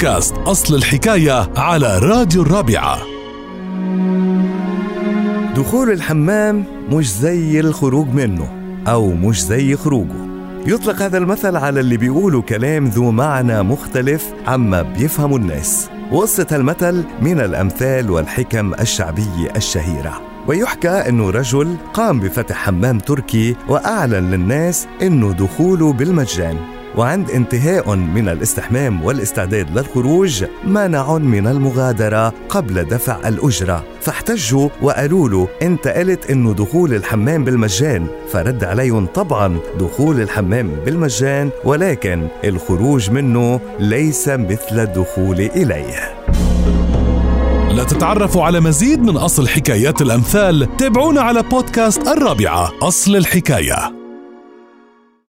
بودكاست أصل الحكاية على راديو الرابعة. دخول الحمام مش زي الخروج منه أو مش زي خروجه. يطلق هذا المثل على اللي بيقولوا كلام ذو معنى مختلف عما بيفهموا الناس. وقصة المثل من الأمثال والحكم الشعبية الشهيرة. ويحكى أنه رجل قام بفتح حمام تركي وأعلن للناس أنه دخوله بالمجان. وعند انتهاء من الاستحمام والاستعداد للخروج منع من المغادرة قبل دفع الأجرة. فاحتجوا وقالوا له انت قلت إنه دخول الحمام بالمجان فرد عليهم طبعا دخول الحمام بالمجان ولكن الخروج منه ليس مثل الدخول إليه. لتتعرفوا على مزيد من أصل حكايات الأمثال تابعونا على بودكاست الرابعة أصل الحكاية.